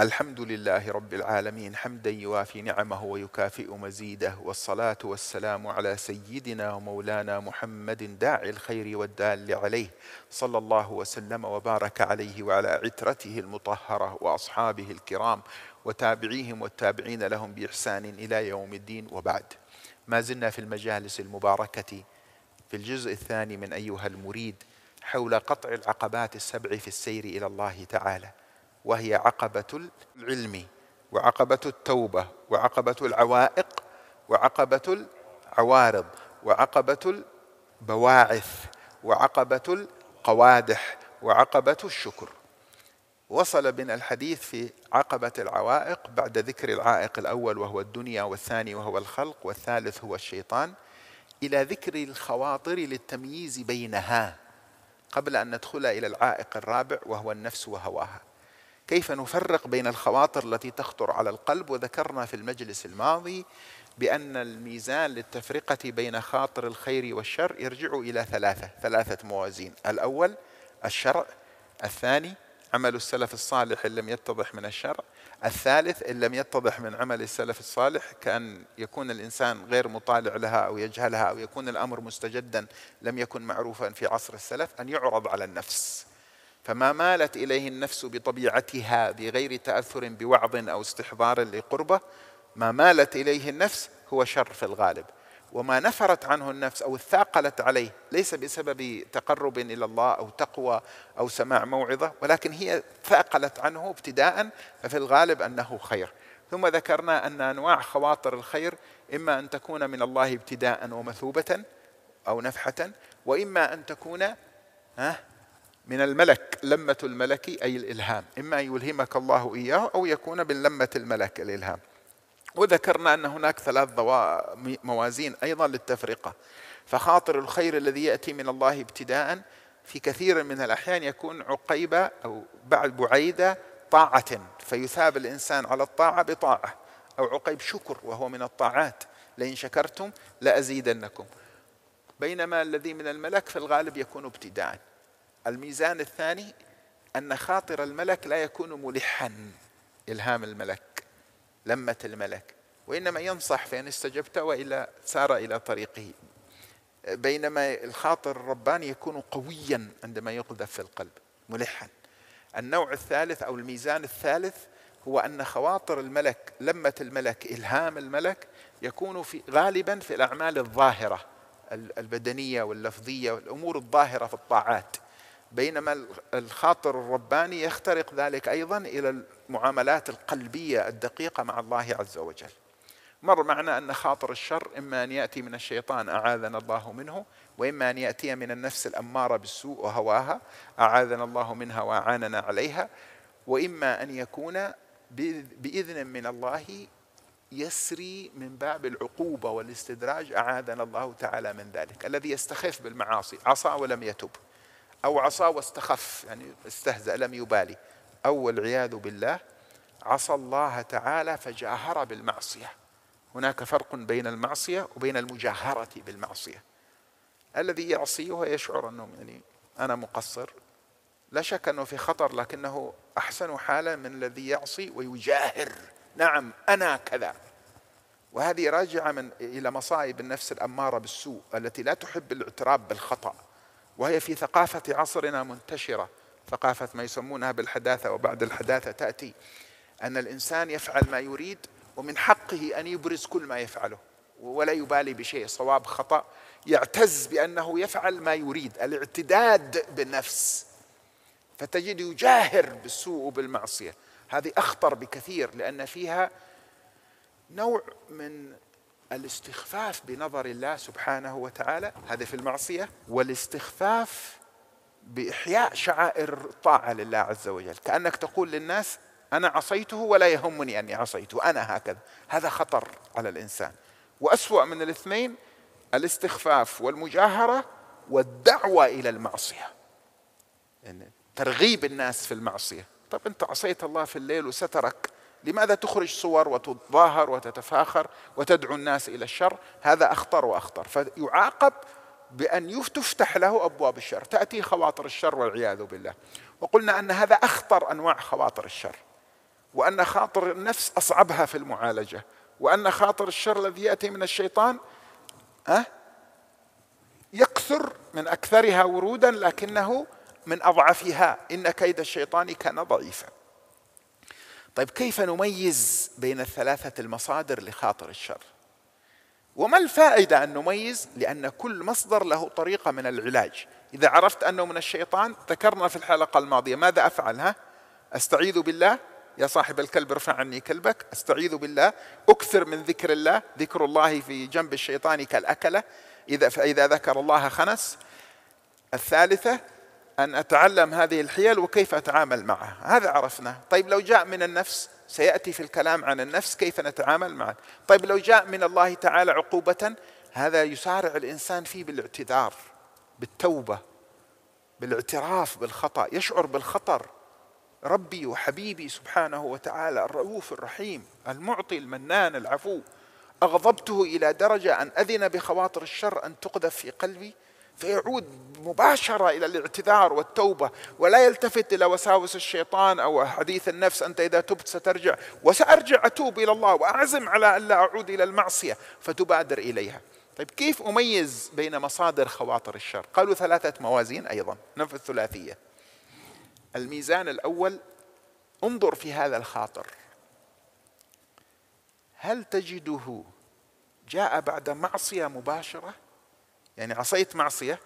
الحمد لله رب العالمين حمدا يوافي نعمه ويكافئ مزيده والصلاة والسلام على سيدنا ومولانا محمد داعي الخير والدال عليه صلى الله وسلم وبارك عليه وعلى عترته المطهرة وأصحابه الكرام وتابعيهم والتابعين لهم بإحسان إلى يوم الدين وبعد. ما زلنا في المجالس المباركة. في الجزء الثاني من أيها المريد حول قطع العقبات السبع في السير إلى الله تعالى. وهي عقبة العلم وعقبة التوبة وعقبة العوائق وعقبة العوارض وعقبة البواعث وعقبة القوادح وعقبة الشكر. وصل بنا الحديث في عقبة العوائق بعد ذكر العائق الأول وهو الدنيا والثاني وهو الخلق والثالث هو الشيطان إلى ذكر الخواطر للتمييز بينها قبل أن ندخل إلى العائق الرابع وهو النفس وهواها. كيف نفرق بين الخواطر التي تخطر على القلب؟ وذكرنا في المجلس الماضي بأن الميزان للتفرقة بين خاطر الخير والشر يرجع إلى ثلاثة ثلاثة موازين. الأول الشرع الثاني عمل السلف الصالح إن لم يتضح من الشرع الثالث إن لم يتضح من عمل السلف الصالح كأن يكون الإنسان غير مطالع لها أو يجهلها أو يكون الأمر مستجدا لم يكن معروفا في عصر السلف أن يعرض على النفس. فما مالت إليه النفس بطبيعتها بغير تأثر بوعظ أو استحضار لقربه ما مالت إليه النفس هو شر في الغالب. وما نفرت عنه النفس أو اثاقلت عليه ليس بسبب تقرب إلى الله أو تقوى أو سماع موعظة ولكن هي ثاقلت عنه ابتداء ففي الغالب أنه خير. ثم ذكرنا أن أنواع خواطر الخير إما أن تكون من الله ابتداء ومثوبة أو نفحة وإما أن تكون ها؟ من الملك لمة الملك أي الإلهام. إما يلهمك الله إياه أو يكون من لمة الملك الإلهام. وذكرنا أن هناك ثلاث موازين أيضا للتفرقة. فخاطر الخير الذي يأتي من الله ابتداء في كثير من الأحيان يكون عقيبة أو بعد بعيدة طاعة. فيثاب الإنسان على الطاعة بطاعة. أو عقيب شكر وهو من الطاعات. لئن شكرتم لأزيدنكم. بينما الذي من الملك في الغالب يكون ابتداء. الميزان الثاني أن خاطر الملك لا يكون ملحا إلهام الملك لمة الملك وإنما ينصح فإن استجبت وإلا سار إلى طريقه. بينما الخاطر الرباني يكون قويا عندما يقذف في القلب ملحا. النوع الثالث أو الميزان الثالث هو أن خواطر الملك لمة الملك إلهام الملك يكون في غالبا في الأعمال الظاهرة البدنية واللفظية والأمور الظاهرة في الطاعات. بينما الخاطر الرباني يخترق ذلك أيضا إلى المعاملات القلبية الدقيقة مع الله عز وجل. مر معنا أن خاطر الشر إما أن يأتي من الشيطان أعاذنا الله منه وإما أن يأتي من النفس الأمارة بالسوء وهواها أعاذنا الله منها وأعاننا عليها وإما أن يكون بإذن من الله يسري من باب العقوبة والاستدراج أعاذنا الله تعالى من ذلك الذي يستخف بالمعاصي عصى ولم يتب أو عصى واستخف يعني استهزأ لم يبالي. أو والعياذ بالله عصى الله تعالى فجاهر بالمعصية. هناك فرق بين المعصية وبين المجاهرة بالمعصية. الذي يعصي ويشعر أنه يعني أنا مقصر. لا شك أنه في خطر لكنه أحسن حالا من الذي يعصي ويجاهر. نعم أنا كذا. وهذه راجعة من إلى مصائب النفس الأمارة بالسوء التي لا تحب الاعتراف بالخطأ. وهي في ثقافة عصرنا منتشرة. ثقافة ما يسمونها بالحداثة وبعد الحداثة تأتي. أن الإنسان يفعل ما يريد ومن حقه أن يبرز كل ما يفعله. ولا يبالي بشيء. صواب خطأ. يعتز بأنه يفعل ما يريد. الاعتداد بالنفس. فتجد يجاهر بالسوء وبالمعصية. هذه أخطر بكثير لأن فيها نوع من الاستخفاف بنظر الله سبحانه وتعالى هذا في المعصية والاستخفاف بإحياء شعائر الطاعه لله عز وجل. كأنك تقول للناس أنا عصيته ولا يهمني أني عصيته أنا هكذا. هذا خطر على الإنسان. وأسوأ من الاثنين الاستخفاف والمجاهرة والدعوة إلى المعصية. يعني ترغيب الناس في المعصية. طب أنت عصيت الله في الليل وسترك. لماذا تخرج صور وتتظاهر وتتفاخر وتدعو الناس إلى الشر؟ هذا أخطر وأخطر. فيعاقب بأن تفتح له أبواب الشر تأتي خواطر الشر والعياذ بالله. وقلنا أن هذا أخطر أنواع خواطر الشر وأن خاطر النفس أصعبها في المعالجة وأن خاطر الشر الذي يأتي من الشيطان أه يكثر من أكثرها ورودا لكنه من أضعفها. إن كيد الشيطان كان ضعيفا. طيب كيف نميز بين الثلاثة المصادر لخاطر الشر؟ وما الفائدة أن نميز؟ لأن كل مصدر له طريقة من العلاج. إذا عرفت أنه من الشيطان ذكرنا في الحلقة الماضية. ماذا أفعل؟ ها؟ أستعيذ بالله. يا صاحب الكلب ارفع عني كلبك. أستعيذ بالله. أكثر من ذكر الله. ذكر الله في جنب الشيطان كالأكلة. إذا فإذا ذكر الله خنس. الثالثة أن أتعلم هذه الحيل وكيف أتعامل معها. هذا عرفناه. طيب لو جاء من النفس سيأتي في الكلام عن النفس كيف نتعامل معه. طيب لو جاء من الله تعالى عقوبة هذا يسارع الإنسان فيه بالاعتذار بالتوبة بالاعتراف بالخطأ يشعر بالخطر. ربي وحبيبي سبحانه وتعالى الرؤوف الرحيم المعطي المنان العفو. أغضبته إلى درجة أن أذن بخواطر الشر أن تقذف في قلبي. فيعود مباشرة إلى الاعتذار والتوبة ولا يلتفت إلى وساوس الشيطان أو حديث النفس أنت إذا تبت سترجع. وسأرجع أتوب إلى الله وأعزم على أن لا أعود إلى المعصية فتبادر إليها. طيب كيف أميز بين مصادر خواطر الشر؟ قالوا ثلاثة موازين أيضا نفس الثلاثية. الميزان الأول انظر في هذا الخاطر. هل تجده جاء بعد معصية مباشرة؟ يعني عصيت معصية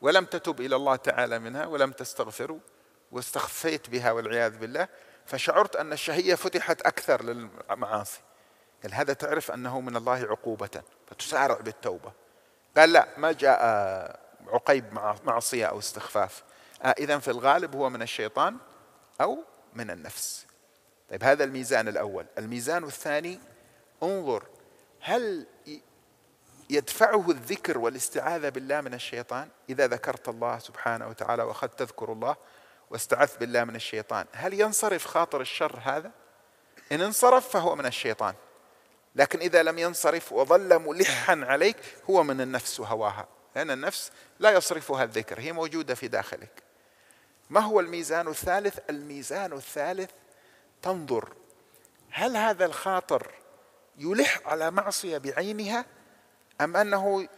ولم تتب إلى الله تعالى منها ولم تستغفر واستخفيت بها والعياذ بالله فشعرت أن الشهية فتحت أكثر للمعاصي. قال هذا تعرف أنه من الله عقوبة فتسارع بالتوبة. قال لا ما جاء عقيب مع معصية أو استخفاف. آه إذا في الغالب هو من الشيطان أو من النفس. طيب هذا الميزان الأول. الميزان الثاني انظر هل يدفعه الذكر والاستعاذة بالله من الشيطان إذا ذكرت الله سبحانه وتعالى وأخذت تذكر الله واستعذت بالله من الشيطان. هل ينصرف خاطر الشر هذا؟ إن انصرف فهو من الشيطان. لكن إذا لم ينصرف وظل ملحا عليك هو من النفس وهواها. لأن النفس لا يصرفها الذكر هي موجودة في داخلك. ما هو الميزان الثالث؟ الميزان الثالث تنظر. هل هذا الخاطر يلح على معصية بعينها؟ أم أنه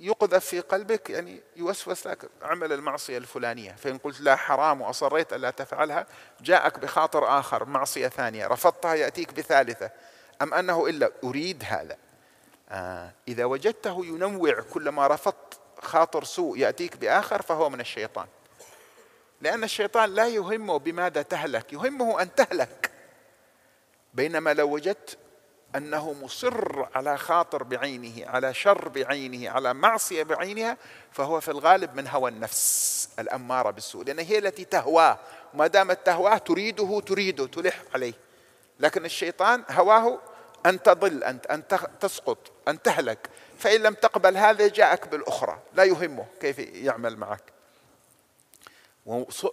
يقذف في قلبك يعني يوسوس لك عمل المعصية الفلانية. فإن قلت لا حرام وأصريت ألا تفعلها جاءك بخاطر آخر معصية ثانية. رفضتها يأتيك بثالثة. أم أنه إلا أريد هذا. آه إذا وجدته ينوع كلما رفضت خاطر سوء يأتيك بآخر فهو من الشيطان. لأن الشيطان لا يهمه بماذا تهلك يهمه أن تهلك. بينما لو وجدت أنه مصر على خاطر بعينه على شر بعينه على معصية بعينها فهو في الغالب من هوى النفس الأمارة بالسوء. لأن هي التي تهواه. وما دامت تهواه تريده تريده تلح عليه. لكن الشيطان هواه أن تضل انت أن تسقط أن تهلك. فإن لم تقبل هذا جاءك بالأخرى. لا يهمه كيف يعمل معك.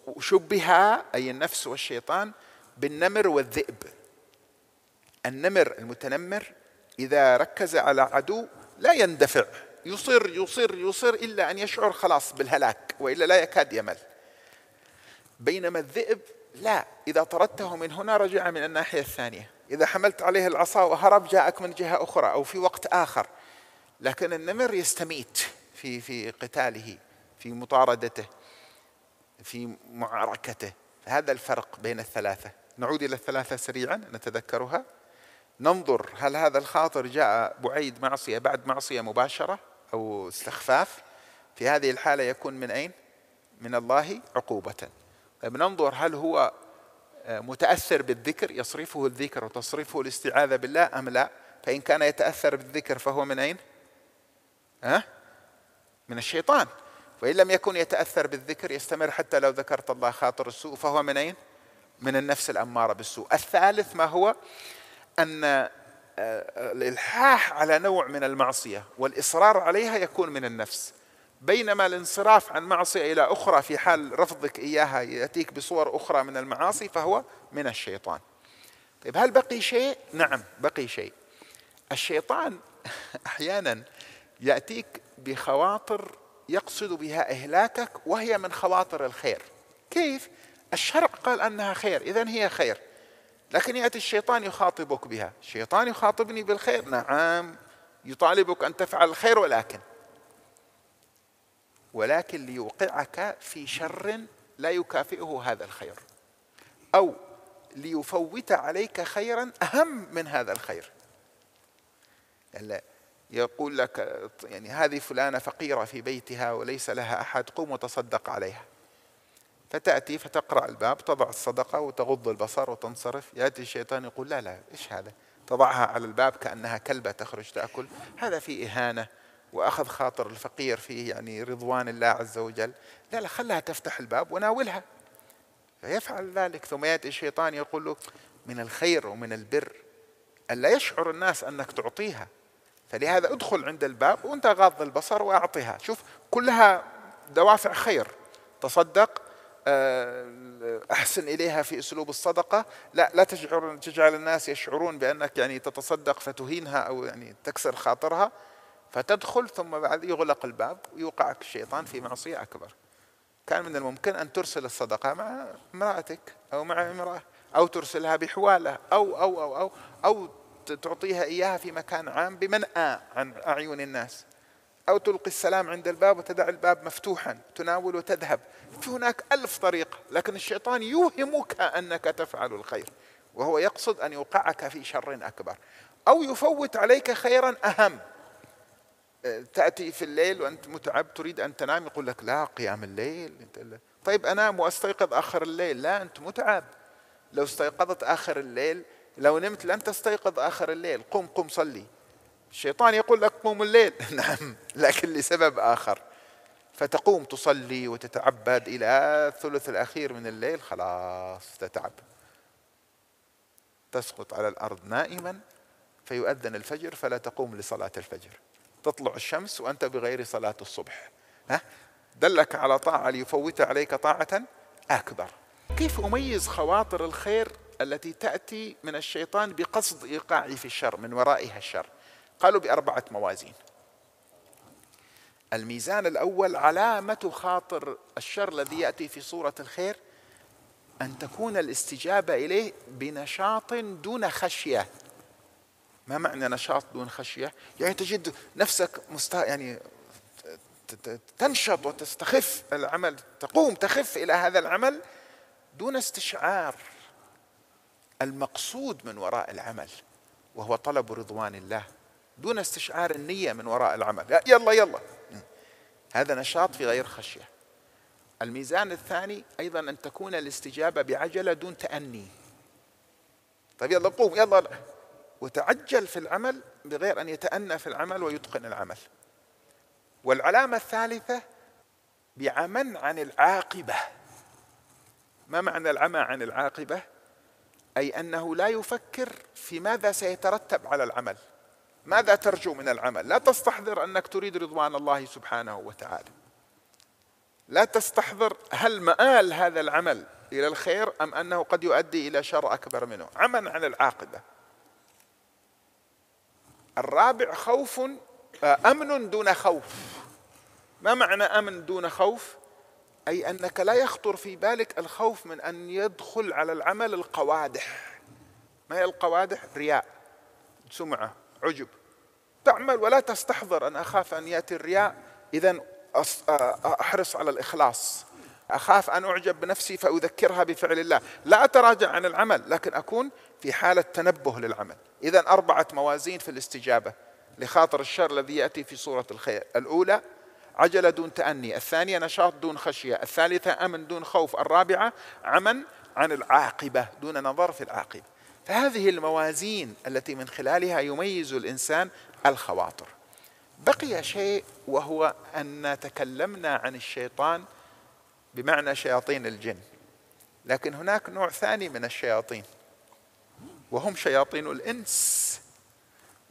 وشبه أي النفس والشيطان بالنمر والذئب. النمر المتنمر إذا ركز على عدو لا يندفع. يصر يصر يصر إلا أن يشعر خلاص بالهلاك وإلا لا يكاد يمل. بينما الذئب لا. إذا طردته من هنا رجع من الناحية الثانية. إذا حملت عليه العصا وهرب جاءك من جهة أخرى أو في وقت آخر. لكن النمر يستميت في في قتاله في مطاردته في معركته. هذا الفرق بين الثلاثة. نعود إلى الثلاثة سريعا نتذكرها. ننظر هل هذا الخاطر جاء بعيد معصية بعد معصية مباشرة أو استخفاف في هذه الحالة يكون من أين؟ من الله عقوبة طيب ننظر هل هو آه، متأثر بالذكر يصرفه الذكر وتصرفه الاستعاذة بالله أم لا فإن كان يتأثر بالذكر فهو من أين؟ ها؟ من الشيطان وإن لم يكن يتأثر بالذكر يستمر حتى لو ذكرت الله خاطر السوء فهو من أين؟ من النفس الأمارة بالسوء الثالث ما هو؟ أن آه، الإلحاح على نوع من المعصية والإصرار عليها يكون من النفس. بينما الانصراف عن معصية إلى أخرى في حال رفضك إياها يأتيك بصور أخرى من المعاصي فهو من الشيطان. طيب هل بقي شيء؟ نعم بقي شيء. الشيطان أحيانا يأتيك بخواطر يقصد بها إهلاكك وهي من خواطر الخير. كيف؟ الشرع قال أنها خير إذا هي خير. لكن يأتي الشيطان يخاطبك بها. الشيطان يخاطبني بالخير. نعم يطالبك أن تفعل الخير ولكن ولكن ليوقعك في شر لا يكافئه هذا الخير. أو ليفوت عليك خيرا أهم من هذا الخير. يقول لك يعني هذه فلانة فقيرة في بيتها وليس لها أحد قم وتصدق عليها. فتأتي فتقرأ الباب تضع الصدقة وتغض البصر وتنصرف. يأتي الشيطان يقول لا لا إيش هذا؟ تضعها على الباب كأنها كلبة تخرج تأكل. هذا في إهانة وأخذ خاطر الفقير فيه يعني رضوان الله عز وجل. لا لا خلها تفتح الباب وناولها. فيفعل ذلك ثم يأتي الشيطان يقول له من الخير ومن البر ألا يشعر الناس أنك تعطيها. فلهذا ادخل عند الباب وأنت غاض البصر وأعطها. شوف كلها دوافع خير. تصدق آه، أحسن إليها في أسلوب الصدقة. لا لا تجعل تجعل الناس يشعرون بأنك يعني تتصدق فتهينها أو يعني تكسر خاطرها فتدخل ثم بعد يغلق الباب ويوقعك الشيطان في معصية أكبر. كان من الممكن أن ترسل الصدقة مع امرأتك أو مع امرأة أو ترسلها بحوالة أو أو أو أو, أو تعطيها إياها في مكان عام بمنأى عن أعين الناس. أو تلقي السلام عند الباب وتدع الباب مفتوحا تناول وتذهب. في هناك ألف طريقة لكن الشيطان يوهمك أنك تفعل الخير وهو يقصد أن يوقعك في شر أكبر. أو يفوت عليك خيرا أهم. تأتي في الليل وأنت متعب تريد أن تنام يقول لك لا قيام الليل. طيب أنام وأستيقظ آخر الليل. لا أنت متعب. لو استيقظت آخر الليل لو نمت لن تستيقظ آخر الليل. قم قم صلي. الشيطان يقول لك قوم الليل. نعم لكن لسبب آخر. فتقوم تصلي وتتعبد إلى الثلث الأخير من الليل خلاص تتعب. تسقط على الأرض نائما فيؤذن الفجر فلا تقوم لصلاة الفجر. تطلع الشمس وأنت بغير صلاة الصبح. ها؟ دلك على طاعة ليفوت عليك طاعة أكبر. كيف أميز خواطر الخير التي تأتي من الشيطان بقصد إيقاعي في الشر من ورائها الشر؟ قالوا بأربعة موازين. الميزان الأول علامة خاطر الشر الذي يأتي في صورة الخير أن تكون الاستجابة إليه بنشاط دون خشية. ما معنى نشاط دون خشية؟ يعني تجد نفسك مست... يعني تنشط وتستخف العمل تقوم تخف إلى هذا العمل دون استشعار. المقصود من وراء العمل وهو طلب رضوان الله. دون استشعار النية من وراء العمل. يلا يلا. هذا نشاط في غير خشية. الميزان الثاني أيضا أن تكون الاستجابة بعجلة دون تأني. طيب يلا قوم يلا. وتعجل في العمل بغير أن يتأنى في العمل ويتقن العمل. والعلامة الثالثة بعمى عن العاقبة. ما معنى العمى عن العاقبة؟ أي أنه لا يفكر في ماذا سيترتب على العمل. ماذا ترجو من العمل؟ لا تستحضر أنك تريد رضوان الله سبحانه وتعالى. لا تستحضر هل مآل هذا العمل إلى الخير أم أنه قد يؤدي إلى شر أكبر منه. عمى عن العاقبة. الرابع خوف أمن دون خوف. ما معنى أمن دون خوف؟ أي أنك لا يخطر في بالك الخوف من أن يدخل على العمل القوادح. ما هي القوادح؟ رياء. سمعة. عجب. تعمل ولا تستحضر أن أخاف أن يأتي الرياء. إذا أحرص على الإخلاص. أخاف أن أعجب بنفسي فأذكرها بفعل الله. لا أتراجع عن العمل لكن أكون في حالة تنبه للعمل. إذا أربعة موازين في الاستجابة لخاطر الشر الذي يأتي في صورة الخير. الأولى عجلة دون تأني. الثانية نشاط دون خشية. الثالثة أمن دون خوف. الرابعة عمن عن العاقبة دون نظر في العاقبة. فهذه الموازين التي من خلالها يميز الإنسان الخواطر. بقي شيء وهو أن تكلمنا عن الشيطان بمعنى شياطين الجن. لكن هناك نوع ثاني من الشياطين وهم شياطين الإنس.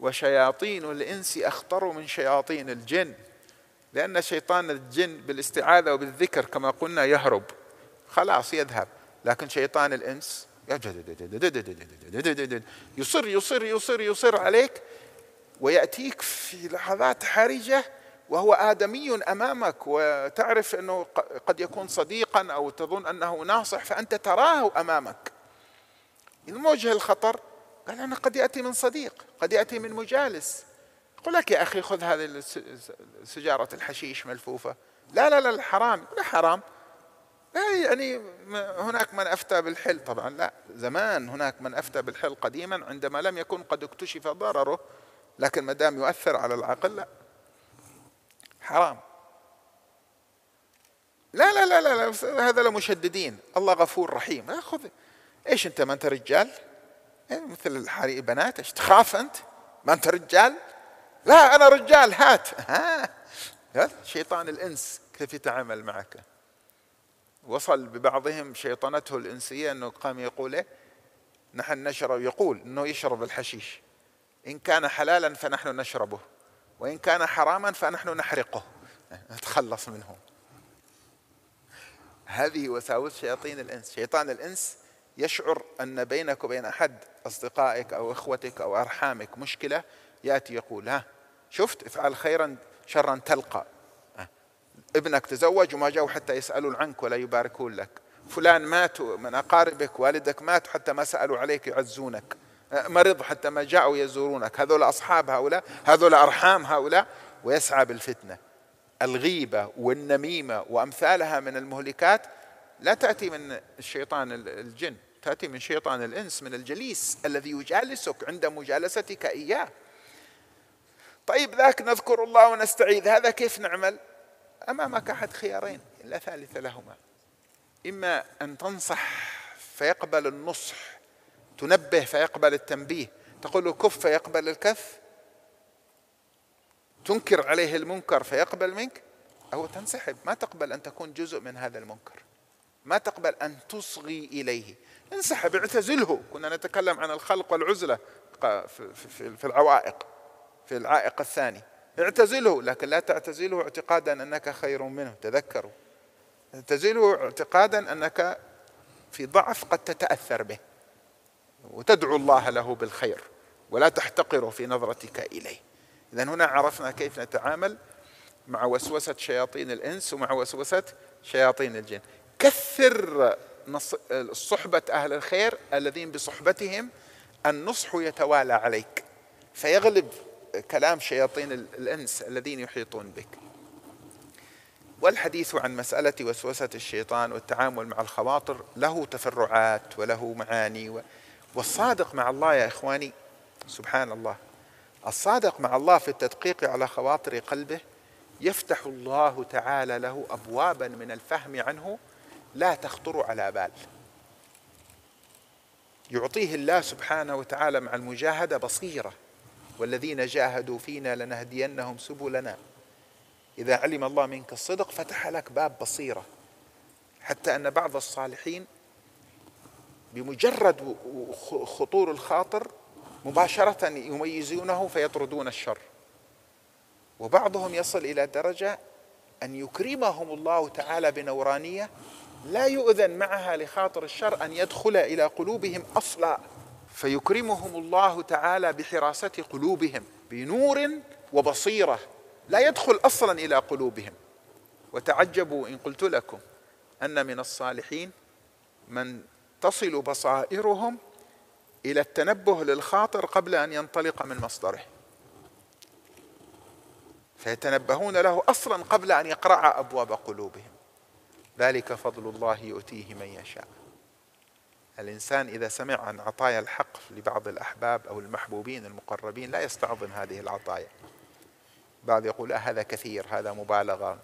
وشياطين الإنس أخطر من شياطين الجن لأن شيطان الجن بالاستعاذة وبالذكر كما قلنا يهرب خلاص يذهب. لكن شيطان الإنس يصر يصر يصر يصر عليك ويأتيك في لحظات حرجة وهو آدمي أمامك وتعرف أنه قد يكون صديقا أو تظن أنه ناصح فأنت تراه أمامك. الموجه الخطر قال أنا قد يأتي من صديق قد يأتي من مجالس. يقول لك يا أخي خذ هذه سجارة الحشيش ملفوفة. لا لا لا حرام. لا حرام. لا يعني هناك من أفتى بالحل طبعا لا زمان هناك من أفتى بالحل قديما عندما لم يكن قد اكتشف ضرره لكن ما دام يؤثر على العقل لا. حرام. لا لا لا لا, لا هذا لمشددين. الله غفور رحيم. خذ. إيش أنت ما أنت رجال؟ إيه مثل الحريق بنات إيش تخاف أنت؟ ما أنت رجال؟ لا أنا رجال هات. ها شيطان الإنس كيف يتعامل معك؟ وصل ببعضهم شيطنته الإنسية إنه قام يقول إيه؟ نحن نشرب. يقول إنه يشرب الحشيش. إن كان حلالا فنحن نشربه. وإن كان حراما فنحن نحرقه. نتخلص منه. هذه وساوس شياطين الإنس. شيطان الإنس يشعر أن بينك وبين أحد أصدقائك أو إخوتك أو أرحامك مشكلة يأتي يقول ها شفت افعل خيرا شرا تلقى. ابنك تزوج وما جاءوا حتى يسالوا عنك ولا يباركون لك. فلان مات من أقاربك والدك مات حتى ما سألوا عليك يعزونك. مرض حتى ما جاءوا يزورونك. هذول أصحاب هؤلاء هذول أرحام هؤلاء. ويسعى بالفتنة. الغيبة والنميمة وأمثالها من المهلكات لا تأتي من الشيطان الجن تأتي من شيطان الإنس من الجليس الذي يجالسك عند مجالستك إياه. طيب ذاك نذكر الله ونستعيذ. هذا كيف نعمل؟ أمامك أحد خيارين لا ثالث لهما. إما أن تنصح فيقبل النصح تنبه فيقبل التنبيه تقول له كف فيقبل الكف تنكر عليه المنكر فيقبل منك أو تنسحب. ما تقبل أن تكون جزء من هذا المنكر. ما تقبل أن تصغي إليه. انسحب اعتزله. كنا نتكلم عن الخلق والعزلة في العوائق في العائق الثاني. اعتزله لكن لا تعتزله اعتقادا أنك خير منه. تذكروا اعتزله اعتقادا أنك في ضعف قد تتأثر به. وتدعو الله له بالخير ولا تحتقره في نظرتك إليه. إذا هنا عرفنا كيف نتعامل مع وسوسة شياطين الإنس ومع وسوسة شياطين الجن. كثر صحبة أهل الخير الذين بصحبتهم النصح يتوالى عليك. فيغلب كلام شياطين الإنس الذين يحيطون بك. والحديث عن مسألة وسوسة الشيطان والتعامل مع الخواطر له تفرعات وله معاني والصادق مع الله يا إخواني سبحان الله الصادق مع الله في التدقيق على خواطر قلبه يفتح الله تعالى له ابوابا من الفهم عنه لا تخطر على بال. يعطيه الله سبحانه وتعالى مع المجاهدة بصيرة. والذين جاهدوا فينا لنهدينهم سبلنا. إذا علم الله منك الصدق فتح لك باب بصيرة. حتى أن بعض الصالحين بمجرد خطور الخاطر مباشرة يميزونه فيطردون الشر. وبعضهم يصل إلى درجة أن يكرمهم الله تعالى بنورانية لا يؤذن معها لخاطر الشر أن يدخل إلى قلوبهم أصلا. فيكرمهم الله تعالى بحراسة قلوبهم بنور وبصيرة لا يدخل أصلا إلى قلوبهم. وتعجبوا إن قلت لكم أن من الصالحين من تصل بصائرهم إلى التنبه للخاطر قبل أن ينطلق من مصدره. فيتنبهون له أصلا قبل أن يقرع أبواب قلوبهم. ذلك فضل الله يؤتيه من يشاء. الإنسان إذا سمع عن عطايا الحق لبعض الأحباب أو المحبوبين المقربين لا يستعظم هذه العطايا. بعض يقول هذا كثير هذا مبالغة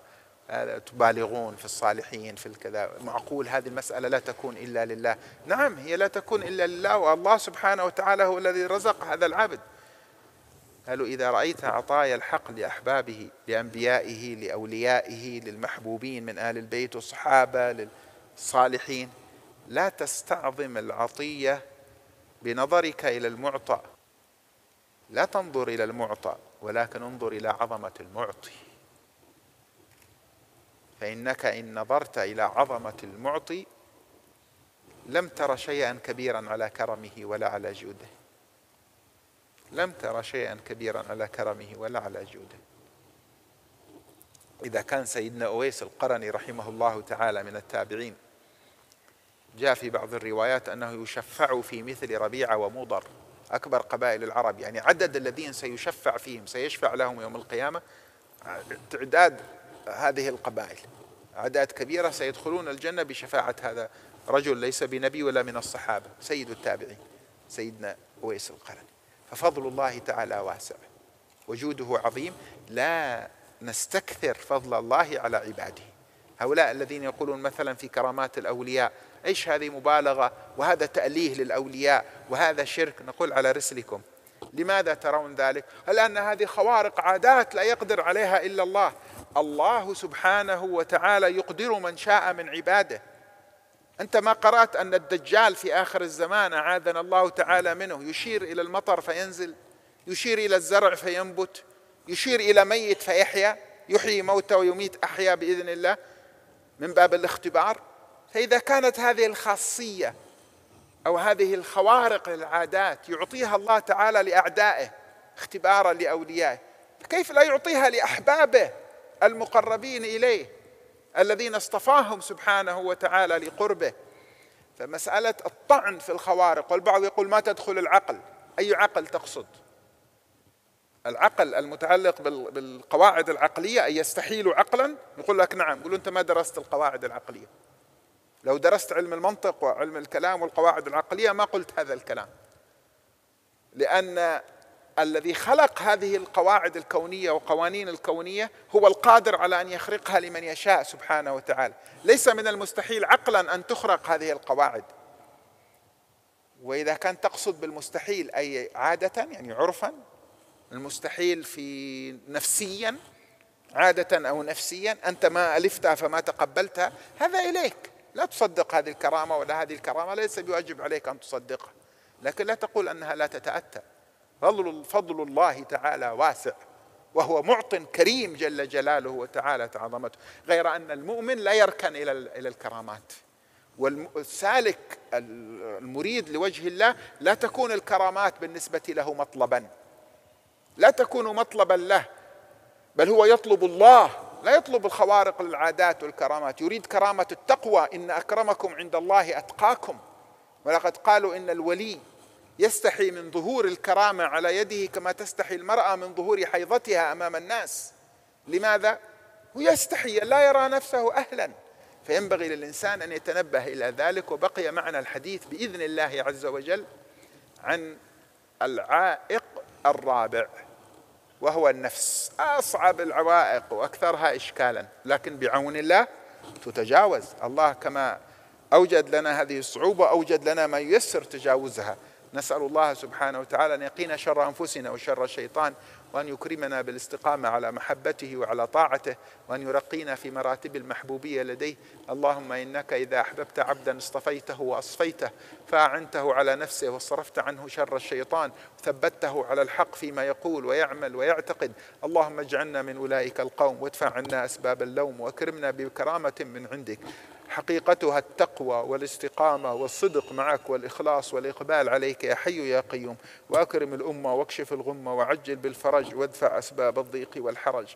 تبالغون في الصالحين في الكذا. معقول هذه المسألة لا تكون إلا لله؟ نعم هي لا تكون إلا لله والله سبحانه وتعالى هو الذي رزق هذا العبد. قالوا إذا رأيت عطايا الحق لأحبابه لأنبيائه لأوليائه للمحبوبين من آل البيت والصحابة للصالحين لا تستعظم العطية بنظرك إلى المعطى. لا تنظر إلى المعطى ولكن انظر إلى عظمة المعطي. فإنك إن نظرت إلى عظمة المعطي لم تر شيئا كبيرا على كرمه ولا على جوده. لم تر شيئا كبيرا على كرمه ولا على جوده. إذا كان سيدنا أويس القرني رحمه الله تعالى من التابعين جاء في بعض الروايات أنه يشفع في مثل ربيعة ومضر أكبر قبائل العرب يعني عدد الذين سيشفع فيهم سيشفع لهم يوم القيامة تعداد هذه القبائل أعداد كبيرة سيدخلون الجنة بشفاعة هذا رجل ليس بنبي ولا من الصحابة سيد التابعين سيدنا أويس القرني. ففضل الله تعالى واسع وجوده عظيم لا نستكثر فضل الله على عباده. هؤلاء الذين يقولون مثلا في كرامات الأولياء إيش هذه مبالغة؟ وهذا تأليه للأولياء وهذا شرك. نقول على رسلكم لماذا ترون ذلك؟ هل أن هذه خوارق عادات لا يقدر عليها إلا الله. الله سبحانه وتعالى يقدر من شاء من عباده. أنت ما قرأت أن الدجال في آخر الزمان أعاذنا الله تعالى منه؟ يشير إلى المطر فينزل يشير إلى الزرع فينبت يشير إلى ميت فيحيا يحيي موتى ويميت أحيا بإذن الله. من باب الاختبار فإذا كانت هذه الخاصية أو هذه الخوارق للعادات يعطيها الله تعالى لأعدائه اختبارا لأوليائه كيف لا يعطيها لأحبابه المقربين إليه الذين اصطفاهم سبحانه وتعالى لقربه؟ فمسألة الطعن في الخوارق والبعض يقول ما تدخل العقل؟ أي عقل تقصد؟ العقل المتعلق بالقواعد العقلية أن يستحيل عقلا؟ يقول لك نعم يقول أنت ما درست القواعد العقلية. لو درست علم المنطق وعلم الكلام والقواعد العقلية ما قلت هذا الكلام. لأن الذي خلق هذه القواعد الكونية وقوانين الكونية هو القادر على أن يخرقها لمن يشاء سبحانه وتعالى. ليس من المستحيل عقلا أن تخرق هذه القواعد. وإذا كان تقصد بالمستحيل أي عادة يعني عرفا المستحيل في نفسيا عادة أو نفسيا أنت ما الفتها فما تقبلتها هذا إليك. لا تصدق هذه الكرامة ولا هذه الكرامة ليس بواجب عليك أن تصدقها لكن لا تقول أنها لا تتأتى. فضل فضل الله تعالى واسع وهو معط كريم جل جلاله وتعالى عظمته غير أن المؤمن لا يركن إلى إلى الكرامات. والسالك المريد لوجه الله لا تكون الكرامات بالنسبة له مطلبا. لا تكون مطلبا له بل هو يطلب الله لا يطلب الخوارق للعادات والكرامات. يريد كرامة التقوى. إن أكرمكم عند الله أتقاكم. ولقد قالوا إن الولي يستحي من ظهور الكرامة على يده كما تستحي المرأة من ظهور حيضتها أمام الناس. لماذا؟ هو يستحي لا يرى نفسه أهلا. فينبغي للإنسان أن يتنبه إلى ذلك. وبقي معنا الحديث بإذن الله عز وجل عن العائق الرابع. وهو النفس. أصعب العوائق وأكثرها اشكالا. لكن بعون الله تتجاوز. الله كما أوجد لنا هذه الصعوبة أوجد لنا ما ييسر تجاوزها. نسأل الله سبحانه وتعالى أن يقينا شر أنفسنا وشر الشيطان وأن يكرمنا بالاستقامة على محبته وعلى طاعته وأن يرقينا في مراتب المحبوبية لديه. اللهم إنك إذا أحببت عبدا اصطفيته وأصفيته فأعنته على نفسه وصرفت عنه شر الشيطان وثبته على الحق فيما يقول ويعمل ويعتقد. اللهم اجعلنا من أولئك القوم وادفع عنا أسباب اللوم وأكرمنا بكرامة من عندك. حقيقتها التقوى والاستقامة والصدق معك والإخلاص والإقبال عليك يا حي يا قيوم. وأكرم الأمة واكشف الغمة وعجل بالفرج وادفع أسباب الضيق والحرج.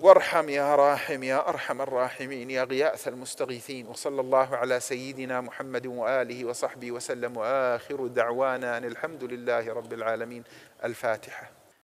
وارحم يا راحم يا أرحم الراحمين يا غياث المستغيثين. وصلى الله على سيدنا محمد وآله وصحبه وسلم. وآخر دعوانا أن الحمد لله رب العالمين. الفاتحة.